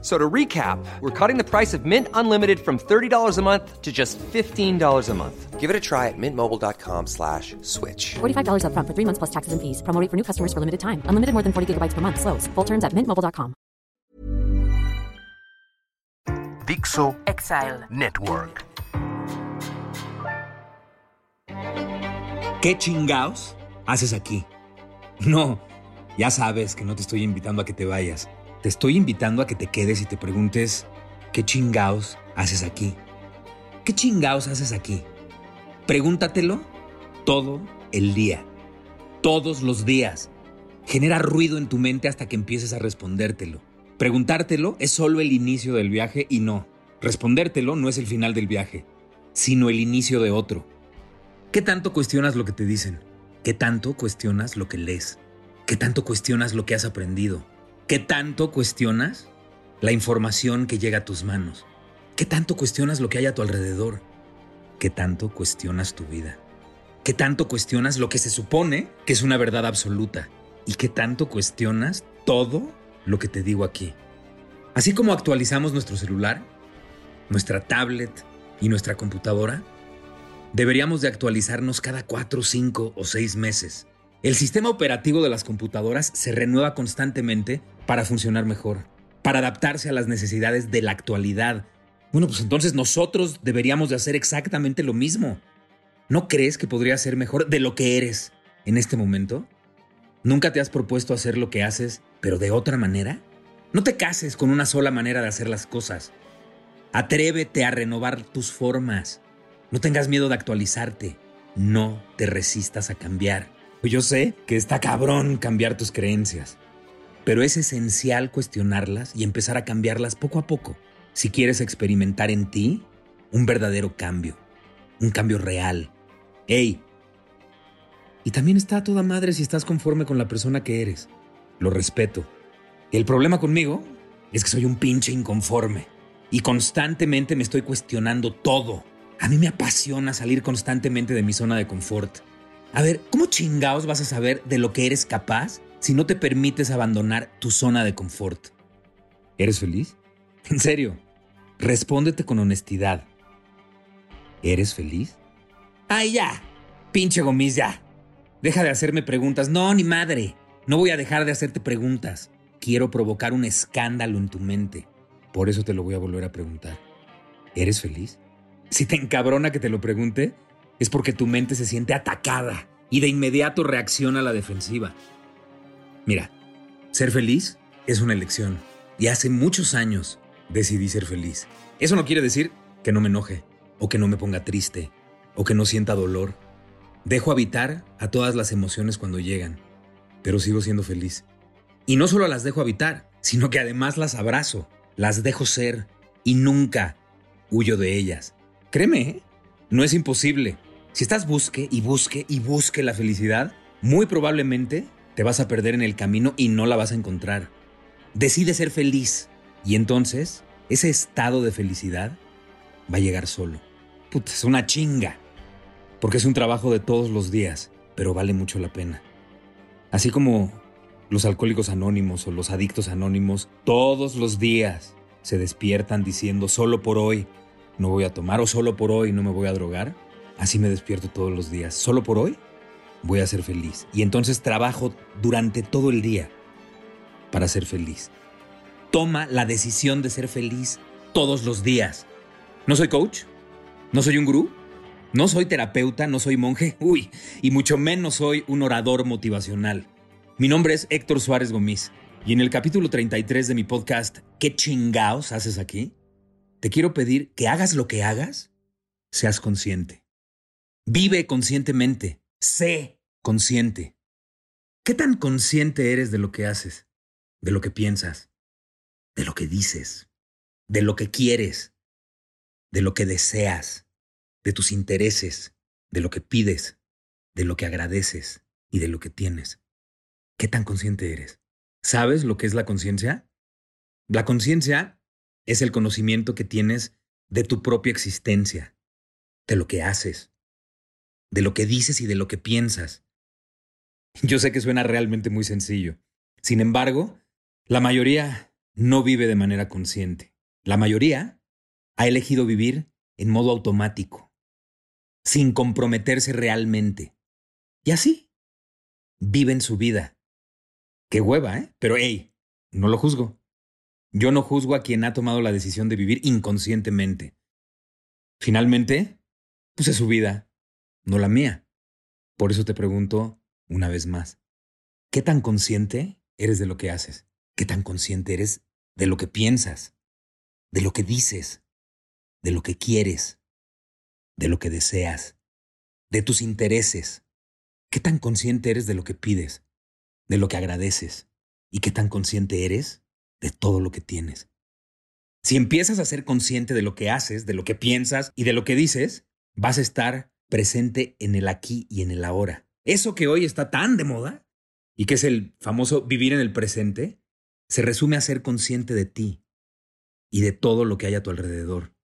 So to recap, we're cutting the price of Mint Unlimited from $30 a month to just $15 a month. Give it a try at mintmobile.com slash switch. $45 upfront for three months plus taxes and fees. Promo rate for new customers for limited time. Unlimited more than 40 gigabytes per month. Slows. Full terms at mintmobile.com. Dixo Exile. Network. ¿Qué chingaos haces aquí? No, ya sabes que no te estoy invitando a que te vayas. Te estoy invitando a que te quedes y te preguntes, ¿qué chingaos haces aquí? ¿Qué chingaos haces aquí? Pregúntatelo todo el día. Todos los días. Genera ruido en tu mente hasta que empieces a respondértelo. Preguntártelo es solo el inicio del viaje y no. Respondértelo no es el final del viaje, sino el inicio de otro. ¿Qué tanto cuestionas lo que te dicen? ¿Qué tanto cuestionas lo que lees? ¿Qué tanto cuestionas lo que has aprendido? ¿Qué tanto cuestionas la información que llega a tus manos? ¿Qué tanto cuestionas lo que hay a tu alrededor? ¿Qué tanto cuestionas tu vida? ¿Qué tanto cuestionas lo que se supone que es una verdad absoluta? ¿Y qué tanto cuestionas todo lo que te digo aquí? Así como actualizamos nuestro celular, nuestra tablet y nuestra computadora, deberíamos de actualizarnos cada cuatro, cinco o seis meses. El sistema operativo de las computadoras se renueva constantemente para funcionar mejor, para adaptarse a las necesidades de la actualidad. Bueno, pues entonces nosotros deberíamos de hacer exactamente lo mismo. ¿No crees que podría ser mejor de lo que eres en este momento? ¿Nunca te has propuesto hacer lo que haces, pero de otra manera? No te cases con una sola manera de hacer las cosas. Atrévete a renovar tus formas. No tengas miedo de actualizarte. No te resistas a cambiar. Yo sé que está cabrón cambiar tus creencias, pero es esencial cuestionarlas y empezar a cambiarlas poco a poco si quieres experimentar en ti un verdadero cambio, un cambio real. ¡Ey! Y también está toda madre si estás conforme con la persona que eres. Lo respeto. El problema conmigo es que soy un pinche inconforme y constantemente me estoy cuestionando todo. A mí me apasiona salir constantemente de mi zona de confort. A ver, ¿cómo chingaos vas a saber de lo que eres capaz si no te permites abandonar tu zona de confort? ¿Eres feliz? En serio, respóndete con honestidad. ¿Eres feliz? ¡Ay, ya! Pinche gomis, ya. Deja de hacerme preguntas. No, ni madre. No voy a dejar de hacerte preguntas. Quiero provocar un escándalo en tu mente. Por eso te lo voy a volver a preguntar. ¿Eres feliz? Si te encabrona que te lo pregunte, es porque tu mente se siente atacada y de inmediato reacciona a la defensiva. Mira, ser feliz es una elección y hace muchos años decidí ser feliz. Eso no quiere decir que no me enoje o que no me ponga triste o que no sienta dolor. Dejo habitar a todas las emociones cuando llegan, pero sigo siendo feliz. Y no solo las dejo habitar, sino que además las abrazo, las dejo ser y nunca huyo de ellas. Créeme, ¿eh? no es imposible. Si estás busque y busque y busque la felicidad, muy probablemente te vas a perder en el camino y no la vas a encontrar. Decide ser feliz y entonces ese estado de felicidad va a llegar solo. Puta, es una chinga. Porque es un trabajo de todos los días, pero vale mucho la pena. Así como los alcohólicos anónimos o los adictos anónimos, todos los días se despiertan diciendo solo por hoy no voy a tomar o solo por hoy no me voy a drogar. Así me despierto todos los días. Solo por hoy voy a ser feliz. Y entonces trabajo durante todo el día para ser feliz. Toma la decisión de ser feliz todos los días. No soy coach, no soy un gurú, no soy terapeuta, no soy monje, uy, y mucho menos soy un orador motivacional. Mi nombre es Héctor Suárez Gómez y en el capítulo 33 de mi podcast ¿Qué chingaos haces aquí? Te quiero pedir que hagas lo que hagas, seas consciente. Vive conscientemente, sé consciente. ¿Qué tan consciente eres de lo que haces, de lo que piensas, de lo que dices, de lo que quieres, de lo que deseas, de tus intereses, de lo que pides, de lo que agradeces y de lo que tienes? ¿Qué tan consciente eres? ¿Sabes lo que es la conciencia? La conciencia es el conocimiento que tienes de tu propia existencia, de lo que haces, de lo que dices y de lo que piensas. Yo sé que suena realmente muy sencillo. Sin embargo, la mayoría no vive de manera consciente. La mayoría ha elegido vivir en modo automático, sin comprometerse realmente. Y así, viven su vida. Qué hueva, ¿eh? Pero hey, no lo juzgo. Yo no juzgo a quien ha tomado la decisión de vivir inconscientemente. Finalmente, pues es su vida, no la mía. Por eso te pregunto una vez más, ¿qué tan consciente eres de lo que haces? ¿Qué tan consciente eres de lo que piensas? ¿De lo que dices? ¿De lo que quieres? ¿De lo que deseas? ¿De tus intereses? ¿Qué tan consciente eres de lo que pides? ¿De lo que agradeces? ¿Y qué tan consciente eres de todo lo que tienes? Si empiezas a ser consciente de lo que haces, de lo que piensas y de lo que dices, vas a estar presente en el aquí y en el ahora. Eso que hoy está tan de moda y que es el famoso vivir en el presente, se resume a ser consciente de ti y de todo lo que hay a tu alrededor.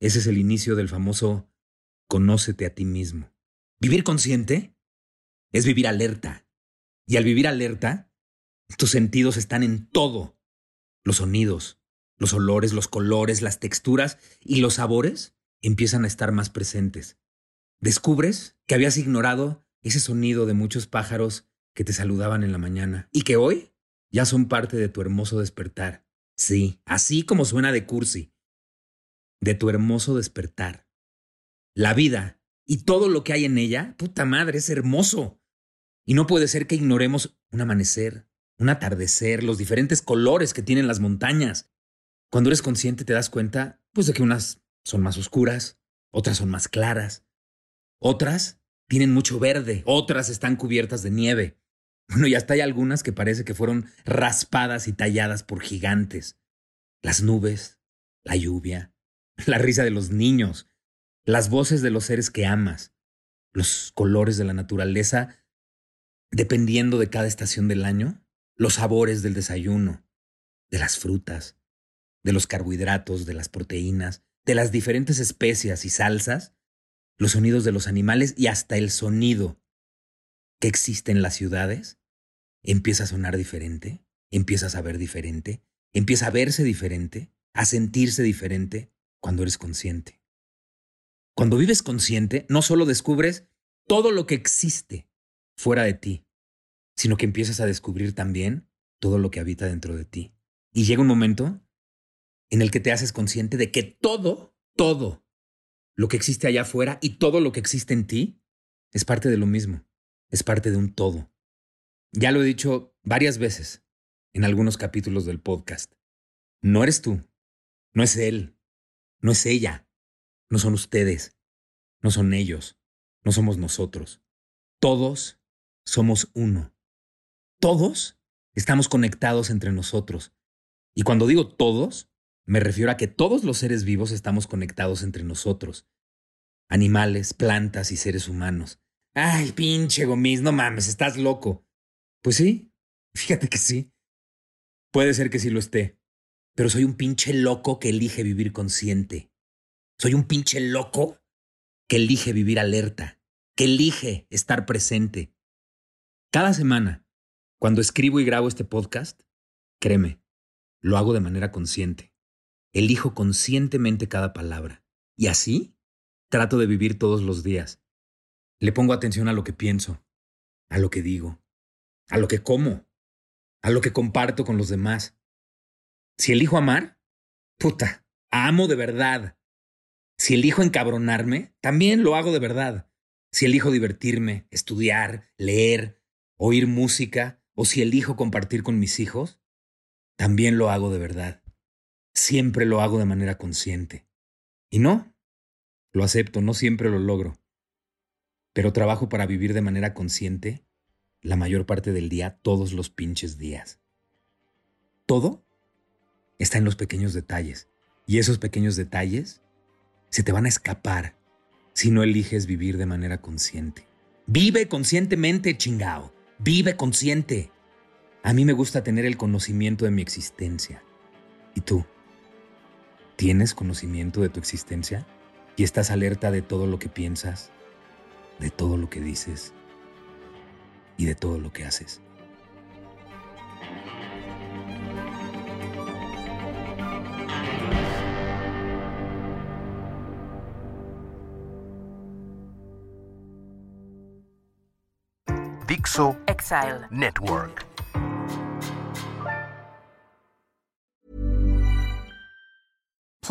Ese es el inicio del famoso conócete a ti mismo. Vivir consciente es vivir alerta. Y al vivir alerta, tus sentidos están en todo. Los sonidos, los olores, los colores, las texturas y los sabores empiezan a estar más presentes. Descubres que habías ignorado ese sonido de muchos pájaros que te saludaban en la mañana y que hoy ya son parte de tu hermoso despertar. Sí, así como suena de cursi. De tu hermoso despertar. La vida y todo lo que hay en ella, puta madre, es hermoso. Y no puede ser que ignoremos un amanecer, un atardecer, los diferentes colores que tienen las montañas. Cuando eres consciente te das cuenta, pues, de que unas son más oscuras, otras son más claras, otras tienen mucho verde, otras están cubiertas de nieve. Bueno, y hasta hay algunas que parece que fueron raspadas y talladas por gigantes. Las nubes, la lluvia, la risa de los niños, las voces de los seres que amas, los colores de la naturaleza, dependiendo de cada estación del año, los sabores del desayuno, de las frutas, de los carbohidratos, de las proteínas, de las diferentes especias y salsas, los sonidos de los animales y hasta el sonido que existe en las ciudades, empieza a sonar diferente, empieza a saber diferente, empieza a verse diferente, a sentirse diferente cuando eres consciente. Cuando vives consciente, no solo descubres todo lo que existe fuera de ti, sino que empiezas a descubrir también todo lo que habita dentro de ti. Y llega un momento en el que te haces consciente de que todo, todo lo que existe allá afuera y todo lo que existe en ti es parte de lo mismo, es parte de un todo. Ya lo he dicho varias veces en algunos capítulos del podcast. No eres tú, no es él, no es ella, no son ustedes, no son ellos, no somos nosotros. Todos somos uno. Todos estamos conectados entre nosotros. Y cuando digo todos, me refiero a que todos los seres vivos estamos conectados entre nosotros. Animales, plantas y seres humanos. Ay, pinche gomis, no mames, estás loco. Pues sí, fíjate que sí. Puede ser que sí lo esté, pero soy un pinche loco que elige vivir consciente. Soy un pinche loco que elige vivir alerta, que elige estar presente. Cada semana, cuando escribo y grabo este podcast, créeme, lo hago de manera consciente. Elijo conscientemente cada palabra. Y así trato de vivir todos los días. Le pongo atención a lo que pienso, a lo que digo, a lo que como, a lo que comparto con los demás. Si elijo amar, puta, amo de verdad. Si elijo encabronarme, también lo hago de verdad. Si elijo divertirme, estudiar, leer, oír música, o si elijo compartir con mis hijos, también lo hago de verdad. Siempre lo hago de manera consciente. Y no, lo acepto, no siempre lo logro. Pero trabajo para vivir de manera consciente la mayor parte del día, todos los pinches días. Todo está en los pequeños detalles. Y esos pequeños detalles se te van a escapar si no eliges vivir de manera consciente. Vive conscientemente, chingao. Vive consciente. A mí me gusta tener el conocimiento de mi existencia. ¿Y tú? ¿Tienes conocimiento de tu existencia? ¿Y estás alerta de todo lo que piensas, de todo lo que dices y de todo lo que haces? Dixo Exile. Network.